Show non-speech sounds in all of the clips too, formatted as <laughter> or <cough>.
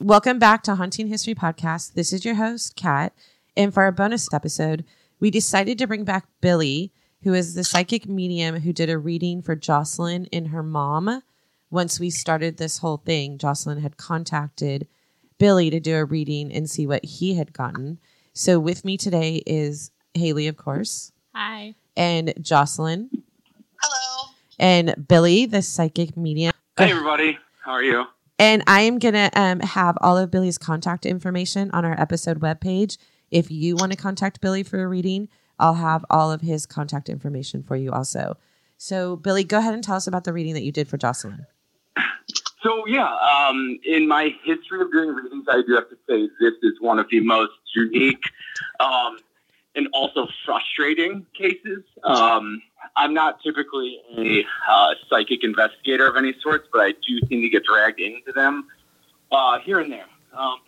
Welcome back to Hunting History Podcast. This is your host, Kat. And for our bonus episode, we decided to bring back Billy, who is the psychic medium who did a reading for Jocelyn and her mom. Once we started this whole thing, Jocelyn had contacted Billy to do a reading and see what he had gotten. So with me today is Haley, of course, Hi. and Jocelyn Hello. and Billy, the psychic medium. Hey everybody, how are you? And I am going to um, have all of Billy's contact information on our episode webpage. If you want to contact Billy for a reading, I'll have all of his contact information for you also. So, Billy, go ahead and tell us about the reading that you did for Jocelyn. So yeah, um, in my history of doing readings, I do have to say this is one of the most unique um, and also frustrating cases. Um, I'm not typically a uh, psychic investigator of any sorts, but I do seem to get dragged into them uh, here and there. Um,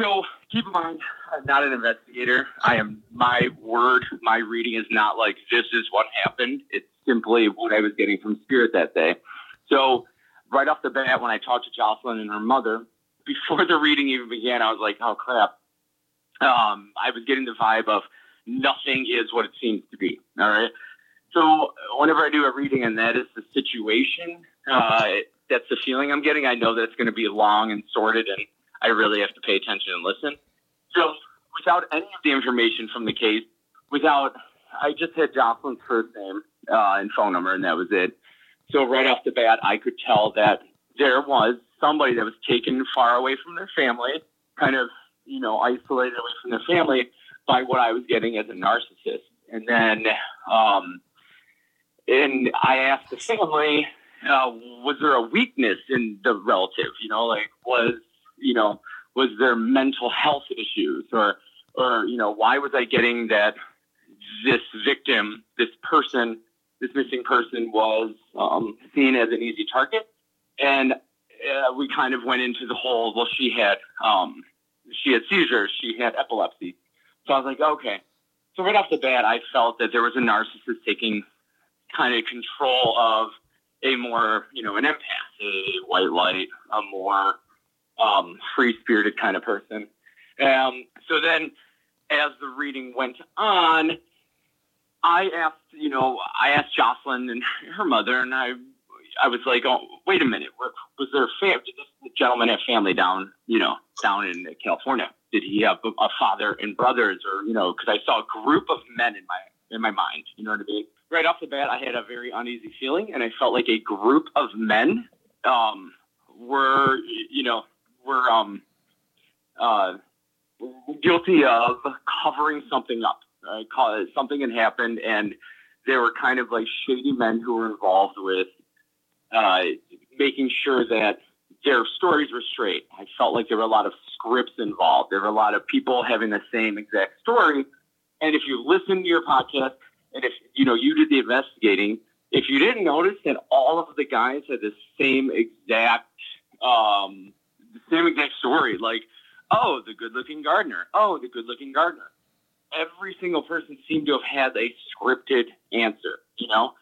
so keep in mind, I'm not an investigator. I am my word. My reading is not like this is what happened. It's simply what I was getting from spirit that day. So right off the bat, when I talked to Jocelyn and her mother, <laughs> before the reading even began, I was like, oh crap. Um, I was getting the vibe of nothing is what it seems to be. All right. So whenever I do a reading and that is the situation, uh, that's the feeling I'm getting. I know that it's going to be long and sorted, and I really have to pay attention and listen. So without any of the information from the case, without, I just had Jocelyn's first name uh, and phone number, and that was it. So right off the bat, I could tell that there was somebody that was taken far away from their family, kind of, you know, isolated away from their family by what I was getting as a narcissist. And then, um, and I asked the family, uh, was there a weakness in the relative? You know, like was, you know, was there mental health issues or, or, you know, why was I getting that this victim, this person, this missing person was um, seen as an easy target. And uh, we kind of went into the whole, well, she had, um, she had seizures, she had epilepsy. So I was like, okay. So right off the bat, I felt that there was a narcissist taking kind of control of a more, you know, an empath, a white light, a more um, free spirited kind of person. Um, so then as the reading went on, I asked, you know, I asked Jocelyn and her mother, and I, I was like, oh, wait a minute, was there a did this gentleman have family down, you know, down in California? Did he have a father and brothers, or you know, because I saw a group of men in my in my mind, you know what I mean? Right off the bat, I had a very uneasy feeling, and I felt like a group of men um, were, you know, were um, uh, guilty of covering something up uh, something had happened, and there were kind of like shady men who were involved with uh, making sure that their stories were straight. I felt like there were a lot of scripts involved. There were a lot of people having the same exact story. And if you listen to your podcast, and if you know you did the investigating, if you didn't notice that all of the guys had the same exact, um, the same exact story, like, oh, the good-looking gardener, oh, the good-looking gardener every single person seemed to have had a scripted answer, you know?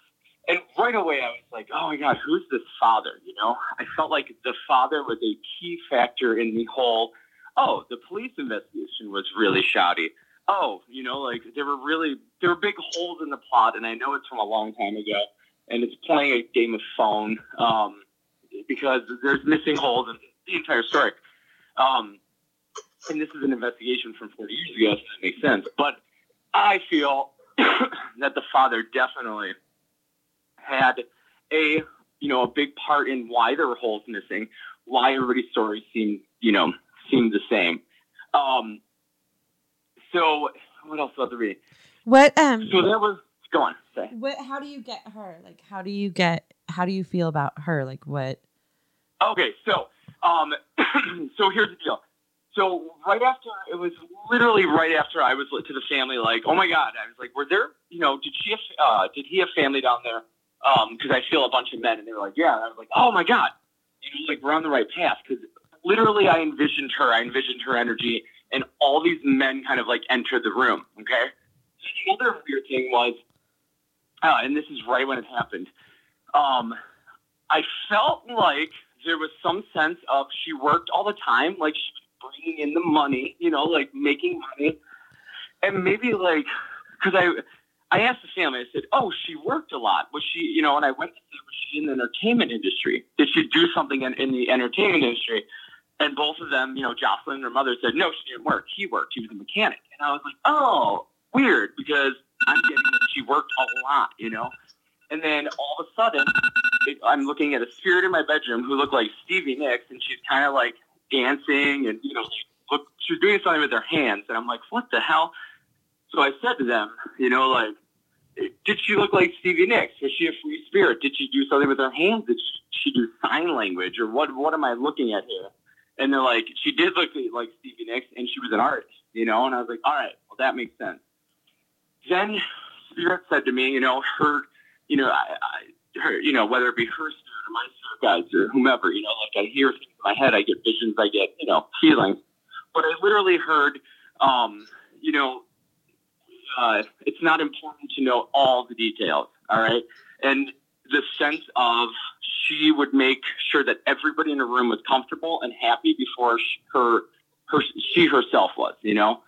And right away I was like, oh my God, who's this father? You know, I felt like the father was a key factor in the whole, oh, the police investigation was really shoddy. Oh, you know, like there were really, there were big holes in the plot. And I know it's from a long time ago and it's playing a game of phone um, because there's missing holes in the entire story. Um, and this is an investigation from 40 years ago, so that makes sense. But I feel <coughs> that the father definitely had a you know a big part in why there were holes missing, why everybody's story seemed you know seemed the same. Um, so what else about the reading? What um? So that was go on. Say. What? How do you get her? Like, how do you get? How do you feel about her? Like, what? Okay, so um, <clears throat> so here's the deal so right after it was literally right after I was to the family like oh my god I was like were there you know did she have uh, did he have family down there because um, I feel a bunch of men and they were like yeah. And I was like oh my god you know like we're on the right path. Because literally I envisioned her. I envisioned her energy and all these men kind of like entered the room okay? The other weird thing was uh, and this is right when it happened um, I felt like there was some sense of she worked all the time, like she was bringing in the money, you know, like making money, and maybe like because I I asked the family, I said, "Oh, she worked a lot. Was she, you know?" And I went to say, "Was she in the entertainment industry? Did she do something in, in the entertainment industry?" And both of them, you know, Jocelyn and her mother said, "No, she didn't work. He worked. He was a mechanic." And I was like, "Oh, weird," because I'm getting that she worked a lot, you know. And then all of a sudden, it, I'm looking at a spirit in my bedroom who looked like Stevie Nicks, and she's kind of like dancing and you know, look, she's doing something with her hands, and I'm like, "What the hell?" So I said to them, you know, like, did she look like Stevie Nicks? Is she a free spirit? Did she do something with her hands? Did she do sign language, or what? What am I looking at here? And they're like, she did look like Stevie Nicks, and she was an artist, you know. And I was like, all right, well, that makes sense. Then Spirit said to me, you know, her, you know, I, I her, you know, whether it be her spirit or my spirit guides or whomever, you know, like I hear things in my head, I get visions, I get, you know, feelings. But I literally heard, um, you know, uh, it's not important to know all the details. All right. And the sense of she would make sure that everybody in the room was comfortable and happy before she, her, her, she herself was, you know?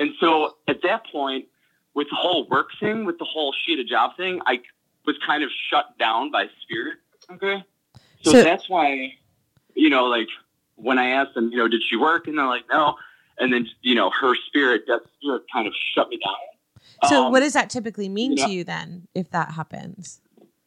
And so at that point, with the whole work thing, with the whole she had a job thing, I was kind of shut down by spirit. Okay. So, so that's why, you know, like when I asked them, you know, did she work? And they're like, no. And then, you know, her spirit, that spirit kind of shut me down so, um, what does that typically mean you know, to you then, if that happens?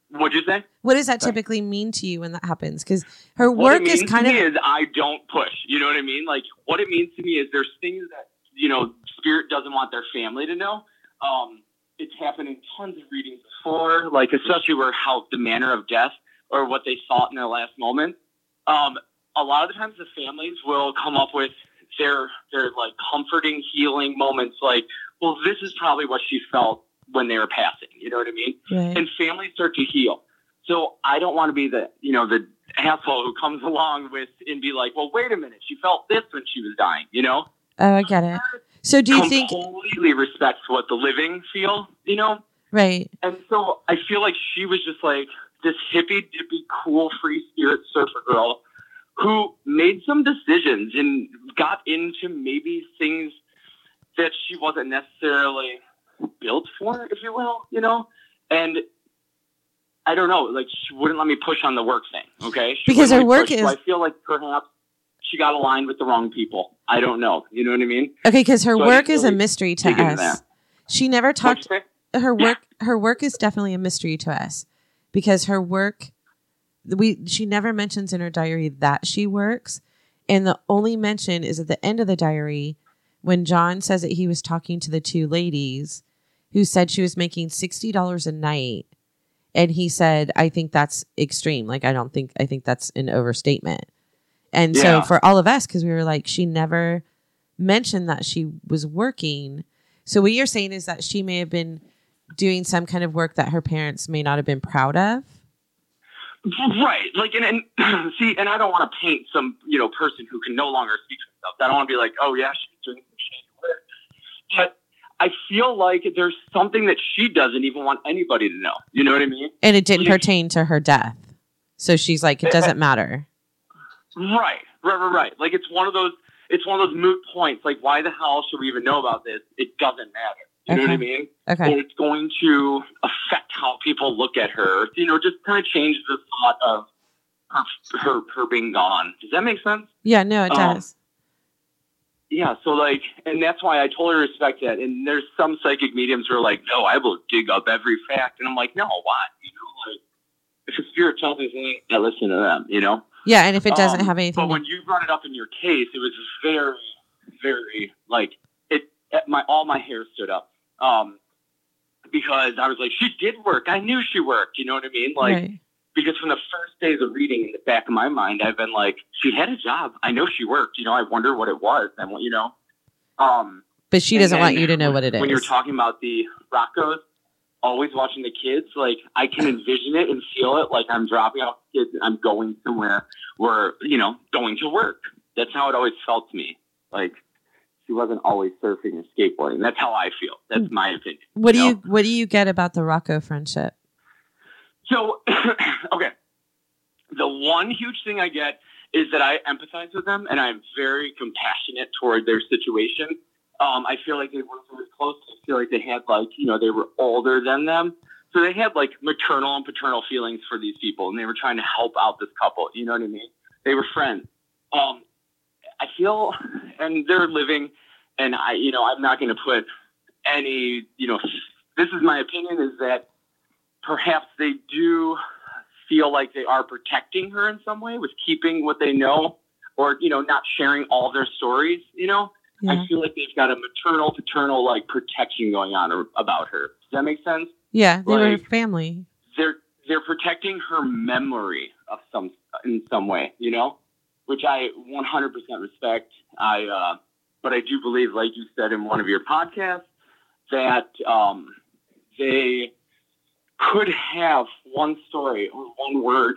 What'd you say? What does that Sorry. typically mean to you when that happens? Because her work is kind of. is I don't push. You know what I mean? Like what it means to me is there's things that you know spirit doesn't want their family to know. Um, it's happened in tons of readings before, like especially where how the manner of death or what they thought in their last moment. Um, a lot of the times the families will come up with their their like comforting, healing moments, like well, this is probably what she felt when they were passing. You know what I mean? Right. And families start to heal. So I don't want to be the, you know, the asshole who comes <laughs> along with and be like, well, wait a minute, she felt this when she was dying, you know? Oh, I get it. So do you think completely respects what the living feel, you know? Right. And so I feel like she was just like this hippy dippy cool free spirit surfer girl who made some decisions and got into maybe things that she wasn't necessarily built for, if you will, you know? And I don't know, like she wouldn't let me push on the work thing, okay? She because her work push, is. So I feel like perhaps she got aligned with the wrong people. I don't know. You know what I mean? Okay, because her so work is a mystery to us. She never talked. Her work, yeah. her work is definitely a mystery to us because her work, we she never mentions in her diary that she works, and the only mention is at the end of the diary when John says that he was talking to the two ladies who said she was making $60 a night. And he said, I think that's extreme. Like, I don't think, I think that's an overstatement. And yeah. so for all of us, because we were like, she never mentioned that she was working. So what you're saying is that she may have been doing some kind of work that her parents may not have been proud of. Right. Like, and, and <clears throat> see, and I don't want to paint some, you know, person who can no longer speak for themselves. I don't want to be like, oh yeah, doing but I feel like there's something that she doesn't even want anybody to know. You know what I mean? And it didn't she, pertain to her death. So she's like, it doesn't matter. Right, right, right, right. Like it's one of those, it's one of those moot points. Like, why the hell should we even know about this? It doesn't matter. You okay. know what I mean? Okay. And it's going to affect how people look at her. You know, just kind of change the thought of her, her, her being gone. Does that make sense? Yeah, no, it um, does yeah, so like, and that's why I totally respect that. And there's some psychic mediums who are like, no, I will dig up every fact. And I'm like, no, why? You know, like, if a spirit tells me something, I listen to them, you know? Yeah, and if it doesn't um, have anything. But when you brought it up in your case, it was very, very, like, it, my, all my hair stood up. Um, because I was like, she did work. I knew she worked. You know what I mean? Like, right because from the first days of reading in the back of my mind, I've been like, she had a job. I know she worked. You know, I wonder what it was. And you know, um, but she doesn't want you to know what it is. When you're talking about the Roccos, always watching the kids, like I can envision it and feel it. Like I'm dropping off kids and I'm going somewhere where you know going to work. That's how it always felt to me. Like she wasn't always surfing or skateboarding. That's how I feel. That's my opinion. What do you, know? What do you get about the Rocco friendship? So, <clears throat> okay. the one huge thing I get is that I empathize with them and I'm very compassionate toward their situation. Um, I feel like they were very close. I feel like they had like, you know, they were older than them. So they had like maternal and paternal feelings for these people and they were trying to help out this couple. You know what I mean? They were friends. Um, I feel, and they're living, and I, you know, I'm not going to put any, you know, this is my opinion is that perhaps they do feel like they are protecting her in some way with keeping what they know or, you know, not sharing all their stories, you know? Yeah. I feel like they've got a maternal, paternal like protection going on about her. Does that make sense? Yeah, they were Like- family. They're they're protecting her memory of some in some way, you know, which I 100% respect. I uh, but I do believe, like you said in one of your podcasts, that um, they could have one story or one word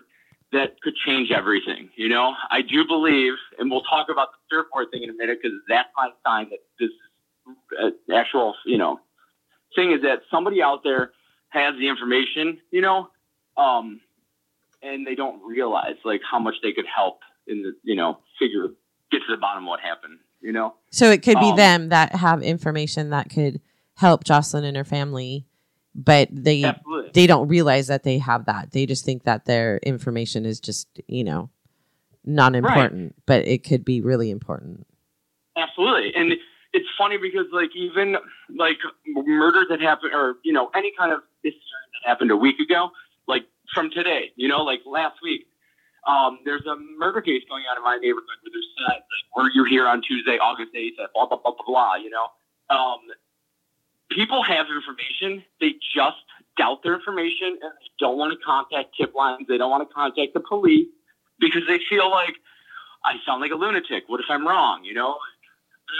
that could change everything. You know, I do believe, and we'll talk about the surfboard thing in a minute because that's my sign that this uh, actual, you know, thing is that somebody out there has the information, you know, um, and they don't realize like how much they could help in the, you know, figure get to the bottom of what happened, you know. So it could be Um, them that have information that could help Jocelyn and her family, but they Absolutely. they don't realize that they have that. They just think that their information is just, you know, not important, but it could be really important. Absolutely. And it's funny because like even like murders that happened or, you know, any kind of history that happened a week ago, like from today, you know, like last week. Um, there's a murder case going on in my neighborhood where there's uh, like were you here on Tuesday, August eighth, blah blah blah blah blah, you know. Um, people have information, they just doubt their information and they don't want to contact tip lines, they don't want to contact the police because they feel like I sound like a lunatic. What if I'm wrong? You know,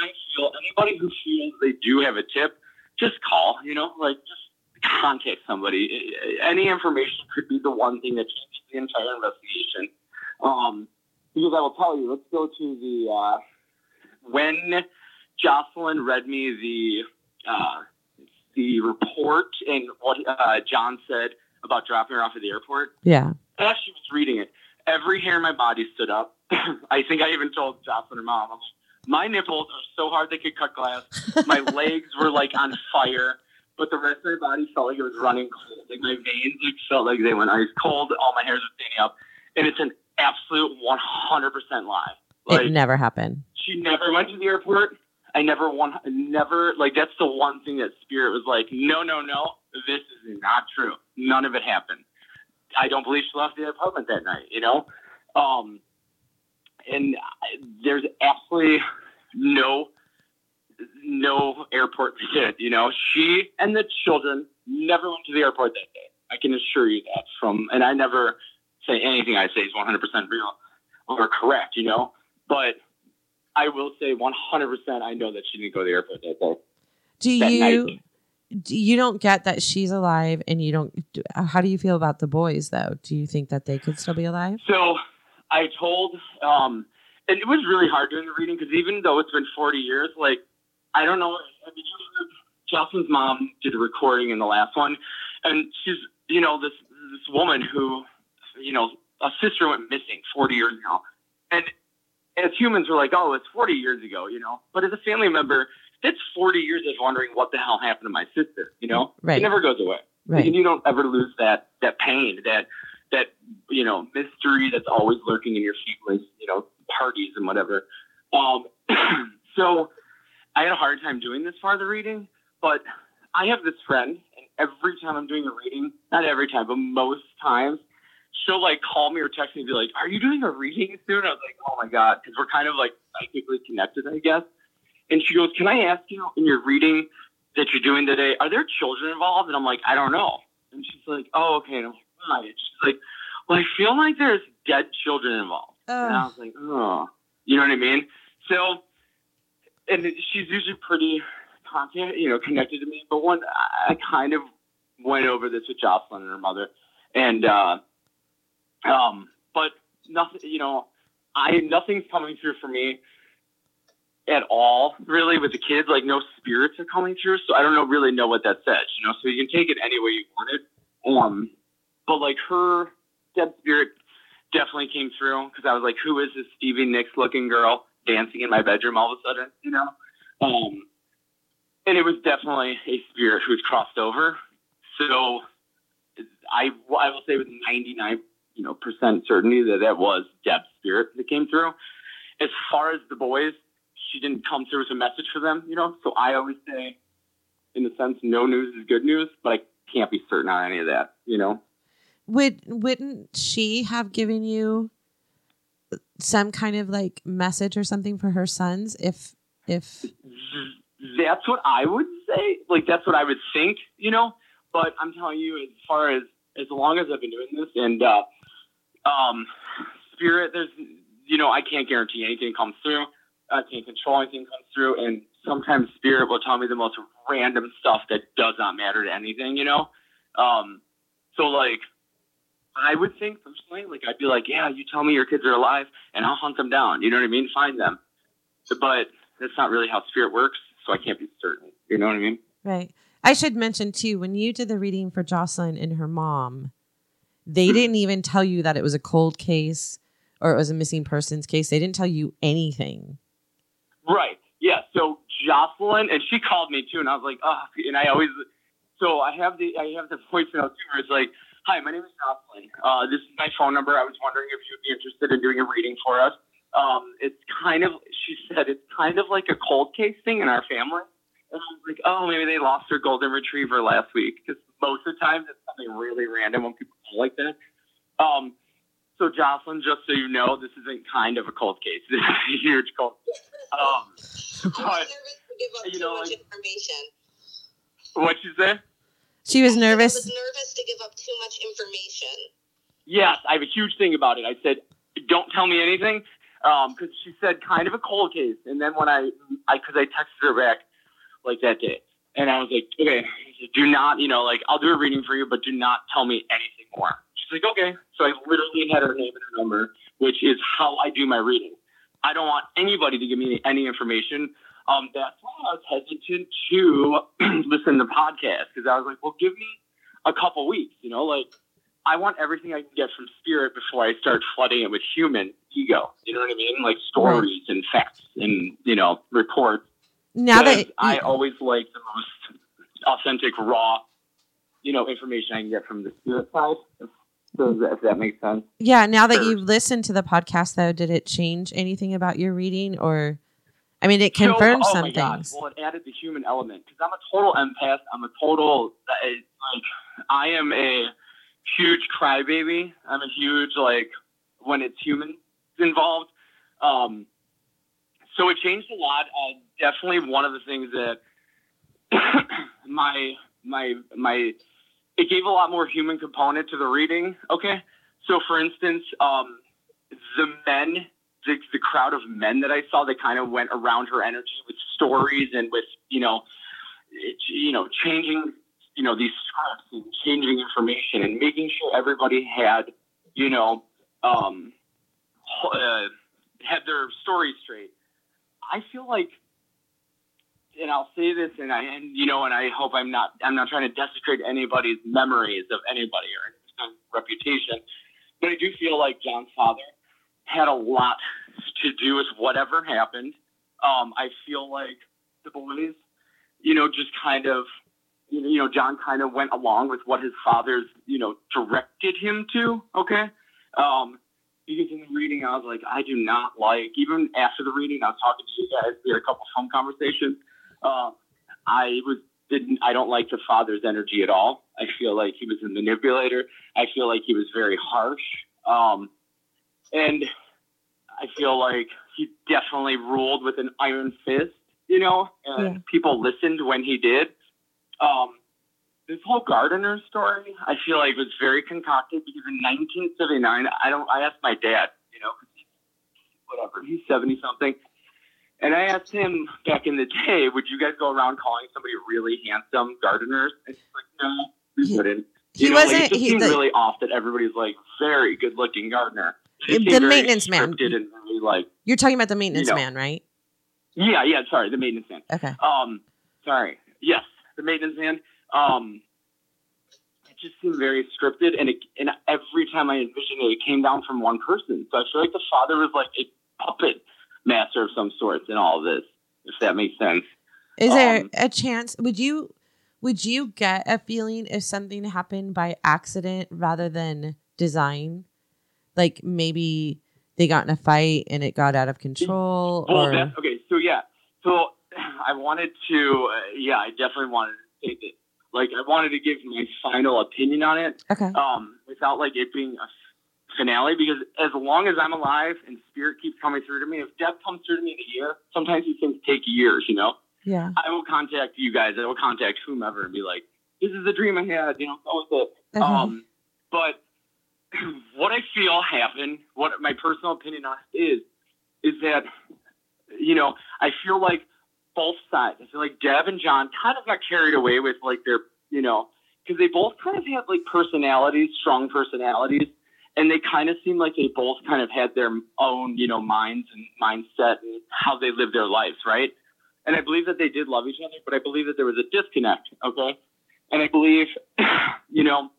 I feel anybody who feels they do have a tip, just call. You know, like just contact somebody. Any information could be the one thing that changes the entire investigation. Um, because I will tell you, let's go to the uh, when Jocelyn read me the uh, the report and what uh, John said about dropping her off at the airport Yeah. as she was reading it, every hair in my body stood up. <laughs> I think I even told Jocelyn her mom, I'm like, my nipples are so hard they could cut glass. My <laughs> legs were like on fire, but the rest of my body felt like it was running cold. Like my veins like felt like they went ice cold. All my hairs were standing up, and it's an absolute 100% lie. Like it never happened. she never went to the airport. I never one never like that's the one thing that Spirit was like, no, no, no, this is not true. None of it happened. I don't believe she left the apartment that night. You know, um, and there's absolutely no no airport <laughs> visit. You know, she and the children never went to the airport that day. I can assure you that from, and I never say anything I say is 100% real or correct. You know, but I will say 100% I know that she didn't go to the airport that day. Do That you night. do you don't get that she's alive and you don't how do you feel about the boys though? Do you think that they could still be alive? So I told, um, and it was really hard doing the reading because even though it's been 40 years, like, I don't know. I mean, Jocelyn's mom did a recording in the last one, and she's, you know, this this woman who, you know, a sister went missing 40 years ago, and as humans, we're like, oh, it's 40 years ago, you know. But as a family member, that's 40 years of wondering what the hell happened to my sister, you know. Right. It never goes away. Right. And you don't ever lose that that pain, that that you know mystery that's always lurking in your family's you know parties and whatever. Um, <clears throat> so I had a hard time doing this part of the reading, but I have this friend, and every time I'm doing a reading, not every time, but most times, she'll like call me or text me and be like, "Are you doing a reading soon?" I was like, "Oh my god," because we're kind of like psychically connected, I guess. And she goes, "Can I ask you in your reading that you're doing today, are there children involved?" And I'm like, "I don't know." And she's like, "Oh, okay." And I'm like, "Why?" And she's like, "Well, I feel like there's dead children involved." And I was like, "Oh," you know what I mean? So, and she's usually pretty content, you know, connected to me. But I I kind of went over this with Jocelyn and her mother, and uh, um, but nothing, you know, I nothing's coming through for me at all, really, with the kids. Like no spirits are coming through, so I don't know really know what that says, you know. So you can take it any way you want it. Um, but like her dead spirit definitely came through because I was like, who is this Stevie Nicks looking girl dancing in my bedroom all of a sudden, you know? Um, and it was definitely a spirit who's crossed over. So I, I will say with 99, you know, percent certainty that that was Deb's spirit that came through. As far as the boys, she didn't come through with a message for them, you know? So I always say, in the sense, no news is good news, but I can't be certain on any of that, you know? Would wouldn't she have given you some kind of like message or something for her sons if if that's what I would say. Like that's what I would think, you know. But I'm telling you, as far as as long as I've been doing this, and uh, um, spirit, there's you know I can't guarantee anything comes through. I can't control anything comes through, and sometimes spirit will tell me the most random stuff that does not matter to anything, you know. Um, so like I would think personally, like I'd be like, yeah, you tell me your kids are alive, and I'll hunt them down. You know what I mean? Find them. But that's not really how spirit works, so I can't be certain. You know what I mean? Right. I should mention too, when you did the reading for Jocelyn and her mom, they didn't even tell you that it was a cold case or it was a missing persons case. They didn't tell you anything. Right. Yeah. So Jocelyn, and she called me too, and I was like, oh, and I always, so I have the I have the voicemail too, where it's like, Hi, my name is Jocelyn. Uh, this is my phone number. I was wondering if you'd be interested in doing a reading for us. Um, it's kind of, she said, it's kind of like a cold case thing in our family. And I was like, oh, maybe they lost their golden retriever last week. Because most of the times it's something really random when people like that. Um, so, Jocelyn, just so you know, this isn't kind of a cold case. <laughs> This is a huge cold case. Um, but, you know, like, information. What'd you say? She was nervous. I was nervous to give up too much information. Yes, I have a huge thing about it. I said, "Don't tell me anything," because um, she said kind of a cold case. And then when I, I because I texted her back like that day, and I was like, "Okay, do not, you know, like I'll do a reading for you, but do not tell me anything more." She's like, "Okay." So I literally had her name and her number, which is how I do my reading. I don't want anybody to give me any information um, that's why I was hesitant to <clears throat> listen to podcasts because I was like, well, give me a couple weeks, you know, like I want everything I can get from spirit before I start flooding it with human ego. You know what I mean? Like stories and facts and, you know, reports. Now that I always like the most authentic, raw, you know, information I can get from the spirit side. So if that makes sense. Yeah. Now that you've listened to the podcast, though, did it change anything about your reading or? I mean, it confirms so, oh some things. Well, it added the human element because I'm a total empath. I'm a total like I am a huge crybaby. I'm a huge like when it's human involved. Um, so it changed a lot. Uh, definitely one of the things that <coughs> my my my it gave a lot more human component to the reading. Okay, so for instance, um, the men the, the crowd of men that I saw that kind of went around her energy with stories and with, you know, it, you know, changing, you know, these scripts and changing information and making sure everybody had, you know, um, uh, had their story straight. I feel like, and I'll say this, and I, and you know, and I hope I'm not, I'm not trying to desecrate anybody's memories of anybody or reputation, but I do feel like John's father had a lot to do with whatever happened. Um, I feel like the boys, you know, just kind of, you know, John kind of went along with what his father's, you know, directed him to. Okay. Um, because in the reading, I was like, I do not like, even after the reading, I was talking to you guys, we had a couple of phone conversations. Uh, I was, didn't, I don't like the father's energy at all. I feel like he was a manipulator. I feel like he was very harsh. Um, and I feel like he definitely ruled with an iron fist, you know, and yeah. people listened when he did. Um, this whole gardener story, I feel like was very concocted because in 1979, I don't, I asked my dad, you know, whatever, he's 70 something. And I asked him back in the day, would you guys go around calling somebody really handsome gardeners? And he's like, no, we wouldn't. He know, wasn't. Like, it just he, seemed the, really off that everybody's like very good looking gardener the maintenance man. Really like you're talking about the maintenance you know, man, right? Yeah, yeah. Sorry, the maintenance man. Okay. Um, sorry. Yes, the maintenance man. Um, it just seemed very scripted, and it, and every time I envisioned it, it came down from one person. So I feel like the father was like a puppet master of some sorts in all of this, if that makes sense. Is there Um, a chance? Would you would you get a feeling if something happened by accident rather than design? Like maybe they got in a fight and it got out of control, Well, or that, okay, so yeah, so <sighs> I wanted to, uh, yeah, I definitely wanted to take it. Like, I wanted to give my final opinion on it, okay, um, without like it being a finale. Because as long as I'm alive and spirit keeps coming through to me, if Deb comes through to me in a year, sometimes these things take years, you know. yeah, I will contact you guys. I will contact whomever and be like, "This is the dream I had," you know. That was it. okay. Um, but <clears throat> what I feel happened, what my personal opinion on is, is that, you know, I feel like both sides, I feel like Deb and John kind of got carried away with like their, you know, because they both kind of had like personalities, strong personalities, and they kind of seemed like they both kind of had their own, you know, minds and mindset and how they lived their lives, right? And I believe that they did love each other, but I believe that there was a disconnect, okay? And I believe, <clears throat> you know,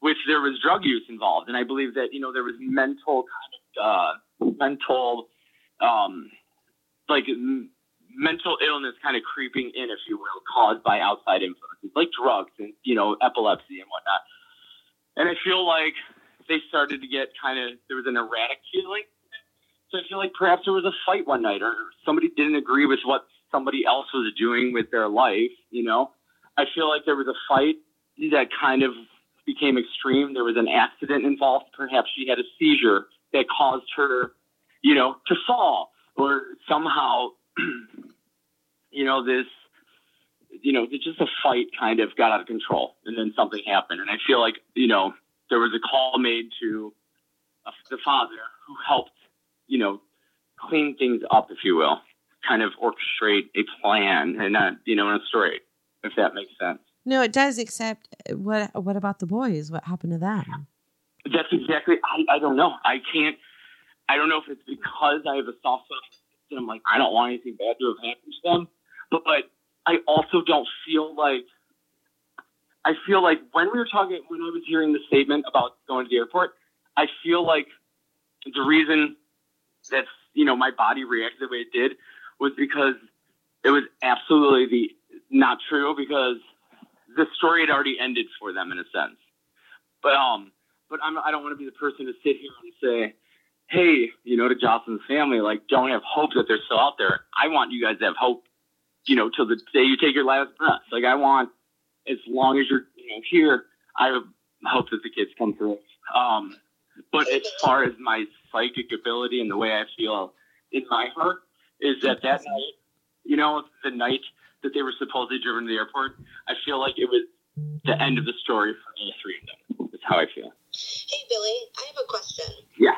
which there was drug use involved, and I believe that you know there was mental kind of uh, mental, um, like mental illness kind of creeping in, if you will, caused by outside influences like drugs and you know epilepsy and whatnot. And I feel like they started to get kind of there was an erratic feeling. So I feel like perhaps there was a fight one night, or somebody didn't agree with what somebody else was doing with their life. You know, I feel like there was a fight that kind of became extreme. There was an accident involved. Perhaps she had a seizure that caused her, you know, to fall, or somehow, <clears throat> you know, this, you know, it's just a fight kind of got out of control, and then something happened. And I feel like, you know, there was a call made to uh, the father who helped, you know, clean things up, if you will, kind of orchestrate a plan and not, you know, in a story, if that makes sense. no, it does. Except uh, what what about the boys? What happened to them? That's exactly. I, I don't know. I can't. I don't know if it's because I have a soft spot and I'm like I don't want anything bad to have happened to them, but, but I also don't feel like. I feel like when we were talking, when I was hearing the statement about going to the airport, I feel like the reason that you know my body reacted the way it did was because it was absolutely the not true because the story had already ended for them in a sense. But um, but I'm, I don't want to be the person to sit here and say, hey, you know, to Jocelyn's family, like, don't have hope that they're still out there. I want you guys to have hope, you know, till the day you take your last breath. Like, I want, as long as you're, you know, here, I hope that the kids come through. Um, but as far as my psychic ability and the way I feel in my heart is that that night, you know, the night that they were supposedly driven to the airport, I feel like it was the end of the story for all three of them. That's how I feel. Hey, Billy, I have a question. Yes.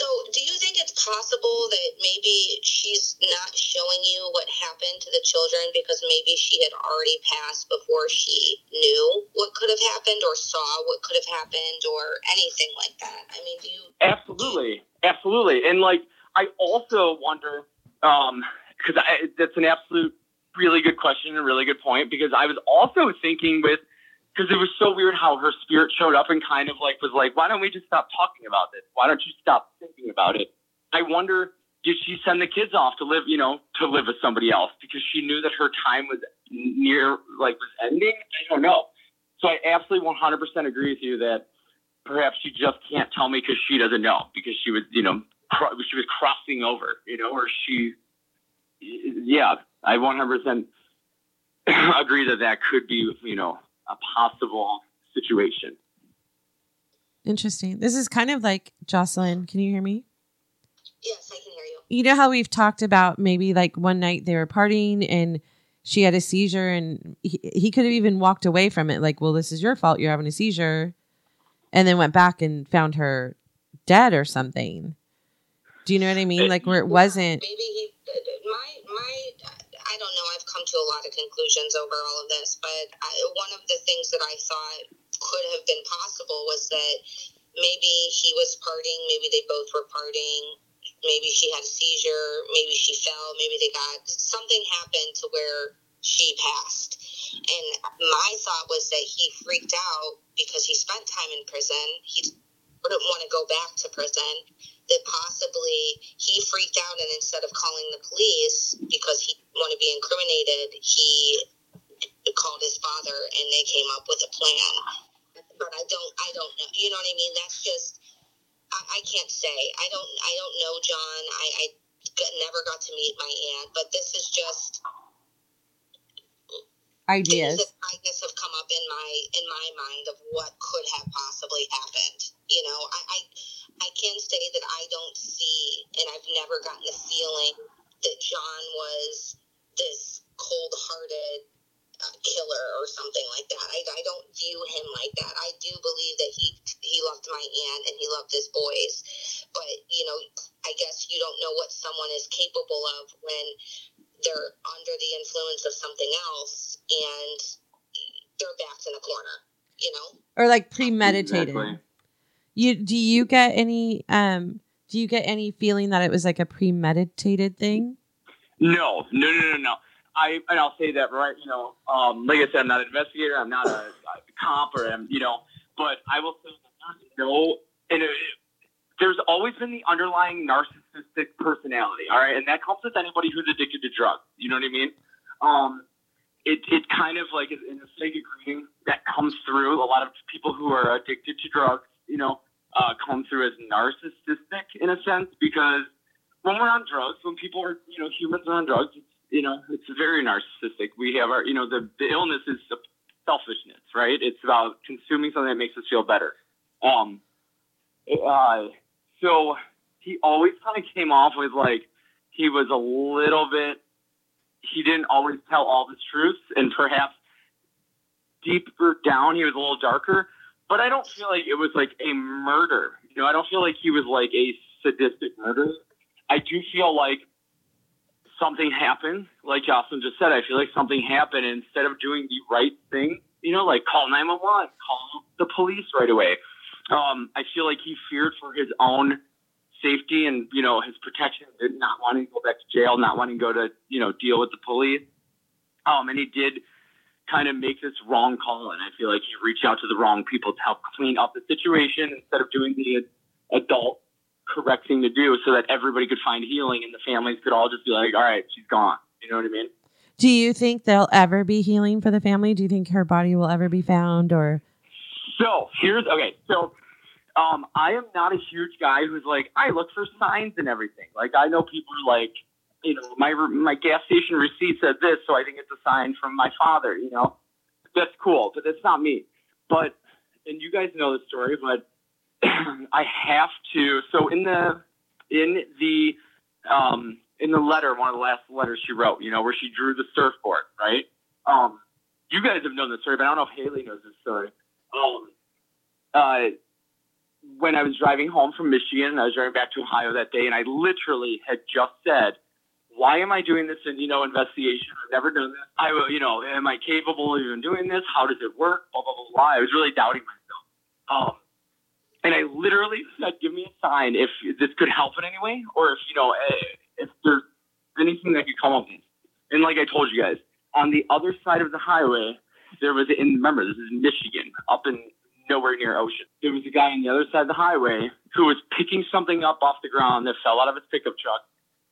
So, do you think it's possible that maybe she's not showing you what happened to the children because maybe she had already passed before she knew what could have happened or saw what could have happened or anything like that? I mean, do you. Absolutely, absolutely, and like I also wonder, um, because that's an absolute really good question and really good point because I was also thinking with because it was so weird how her spirit showed up and kind of like was like, why don't we just stop talking about this? Why don't you stop thinking about it? I wonder, did she send the kids off to live, you know, to live with somebody else because she knew that her time was near, like, was ending? I don't know. So I absolutely 100% agree with you that perhaps she just can't tell me because she doesn't know because she was, you know, cro- she was crossing over, you know, or she, yeah, I 100% <clears throat> agree that that could be, you know, a possible situation. Interesting. This is kind of like Jocelyn. Can you hear me? Yes, I can hear you. You know how we've talked about maybe like one night they were partying and she had a seizure and he, he could have even walked away from it like, well, this is your fault. You're having a seizure. And then went back and found her dead or something. Do you know what I mean? Like where it wasn't. Maybe he. My my. I don't know. I've come to a lot of conclusions over all of this, but I, one of the things that I thought could have been possible was that maybe he was partying. Maybe they both were partying. Maybe she had a seizure. Maybe she fell. Maybe they got something happened to where she passed. And my thought was that he freaked out because he spent time in prison. He wouldn't want to go back to prison. That possibly he freaked out and instead of calling the police because he want to be incriminated, he called his father and they came up with a plan. But I don't, I don't know. You know what I mean? That's just, I, I can't say. I don't, I don't know, John. I, I never got to meet my aunt, but this is just ideas that I guess have come up in my in my mind of what could have possibly happened. You know, I, I I can say that I don't see, and I've never gotten the feeling that John was this cold-hearted uh, killer or something like that. I, I don't view him like that. I do believe that he he loved my aunt and he loved his boys, but you know, I guess you don't know what someone is capable of when they're under the influence of something else and their back's in a corner. You know, or like premeditated. Exactly. You do you get any um do you get any feeling that it was like a premeditated thing? No, no, no, no, no. I and I'll say that right. You know, um, like I said, I'm not an investigator. I'm not a, a cop, or I'm, you know. But I will say that there's no, and it, there's always been the underlying narcissistic personality. All right, and that comes with anybody who's addicted to drugs. You know what I mean? Um, it it kind of like in the psychic reading that comes through. A lot of people who are addicted to drugs, you know, uh, come through as narcissistic in a sense because when we're on drugs, when people are, you know, humans are on drugs, it's, you know, it's very narcissistic. We have our, you know, the, the illness is selfishness, right? It's about consuming something that makes us feel better. Um, uh, so he always kind of came off with like, he was a little bit, he didn't always tell all the truths and perhaps deeper down, he was a little darker, but I don't feel like it was like a murder. You know, I don't feel like he was like a sadistic murderer. I do feel like something happened. Like Jocelyn just said, I feel like something happened. And instead of doing the right thing, you know, like call 911, call the police right away. Um, I feel like he feared for his own safety and, you know, his protection, not wanting to go back to jail, not wanting to go to, you know, deal with the police. Um, and he did kind of make this wrong call. And I feel like he reached out to the wrong people to help clean up the situation instead of doing the adult correct thing to do so that everybody could find healing and the families could all just be like, all right, she's gone. You know what I mean? Do you think there'll ever be healing for the family? Do you think her body will ever be found or So here's okay. So um, I am not a huge guy who's like I look for signs and everything. Like I know people are like, you know, my my gas station receipt said this, so I think it's a sign from my father. You know, that's cool, but that's not me. But and you guys know the story, but <clears throat> I have to. So in the in the um, in the letter, one of the last letters she wrote, you know, where she drew the surfboard, right? Um, you guys have known the story, but I don't know if Haley knows this story. Um, uh, when I was driving home from Michigan, I was driving back to Ohio that day, and I literally had just said, "Why am I doing this in you know investigation? I've never done this. I you know, am I capable of even doing this? How does it work? Blah blah blah blah." I was really doubting myself. Um, and I literally said, "Give me a sign if this could help in any way, or if you know, eh, if there's anything that could come up." And like I told you guys, on the other side of the highway, there was. And remember, this is Michigan, up in nowhere near ocean. There was a guy on the other side of the highway who was picking something up off the ground that fell out of his pickup truck,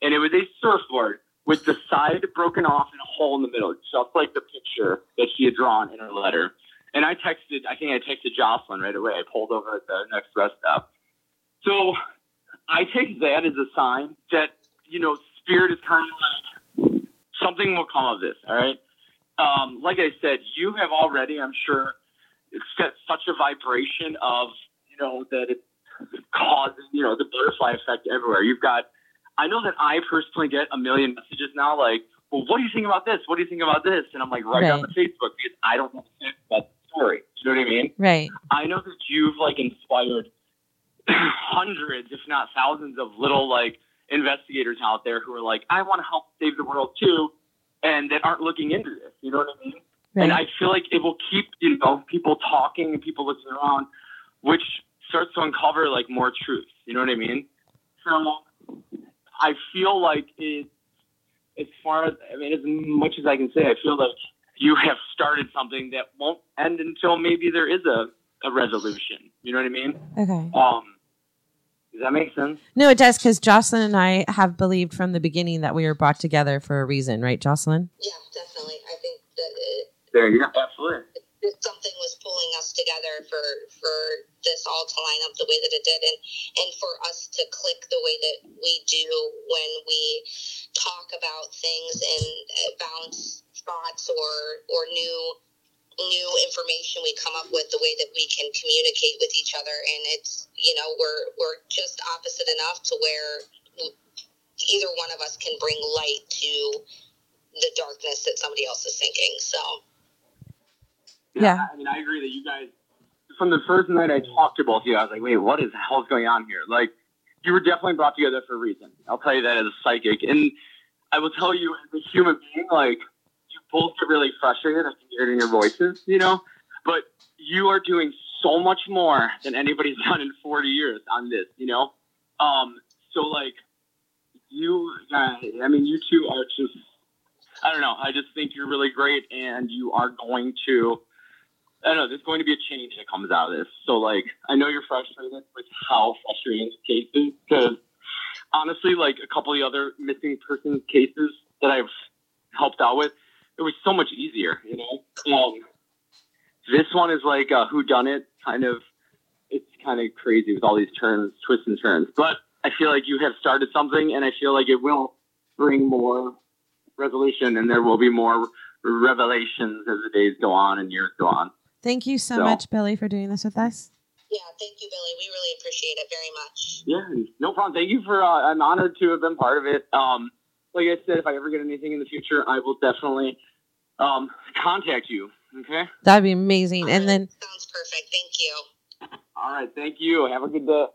and it was a surfboard with the side broken off and a hole in the middle, just like the picture that she had drawn in her letter. And I texted, I think I texted Jocelyn right away. I pulled over at the next rest stop. So I take that as a sign that, you know, spirit is kind of like something will come of this. All right. Um, like I said, you have already, I'm sure, set such a vibration of, you know, that it's causing, you know, the butterfly effect everywhere. You've got, I know that I personally get a million messages now, like, well, what do you think about this? What do you think about this? And I'm like, right, Right. on the Facebook because I don't understand that story. You know what I mean? right? I know that you've like inspired <clears throat> hundreds, if not thousands, of little like investigators out there who are like, I want to help save the world too, and that aren't looking into this. You know what I mean? Right. And I feel like it will keep you know people talking and people looking around, which starts to uncover like more truth. You know what I mean? So I feel like it, as far as I mean, as much as I can say, I feel like you have started something that won't end until maybe there is a, a resolution. You know what I mean? Okay. Um, does that make sense? No, it does because Jocelyn and I have believed from the beginning that we were brought together for a reason, right, Jocelyn? Yeah, definitely. I think that it, There you go. Absolutely. Something was pulling us together for for this all to line up the way that it did, and and for us to click the way that we do when we talk about things and uh, bounce thoughts or or new new information we come up with the way that we can communicate with each other. And it's you know we're we're just opposite enough to where either one of us can bring light to the darkness that somebody else is thinking. So Yeah. I mean, I agree that you guys, from the first night I talked to both of you, I was like, wait, what is the hell is going on here? Like, you were definitely brought together for a reason. I'll tell you that as a psychic. And I will tell you, as a human being, like, you both get really frustrated. I can hear it in your voices, you know? But you are doing so much more than anybody's <laughs> done in 40 years on this, you know? Um, so, like, you, guys, I mean, you two are just, I don't know. I just think you're really great and you are going to, I don't know, there's going to be a change that comes out of this. So, like, I know you're frustrated with how frustrating the case is because honestly, like a couple of the other missing person cases that I've helped out with, it was so much easier, you know? Um, this one is like a who done it kind of, it's kind of crazy with all these turns, twists and turns. But I feel like you have started something and I feel like it will bring more resolution and there will be more revelations as the days go on and years go on. Thank you so So- much, Billy, for doing this with us. yeah thank you billy we really appreciate it very much Yeah, no problem. Thank you for. Uh, I'm honored to have been part of it. Um, like I said, if I ever get anything in the future, I will definitely um, contact you. Okay. That'd be amazing. And then sounds perfect thank you All right. Thank you. Have a good day.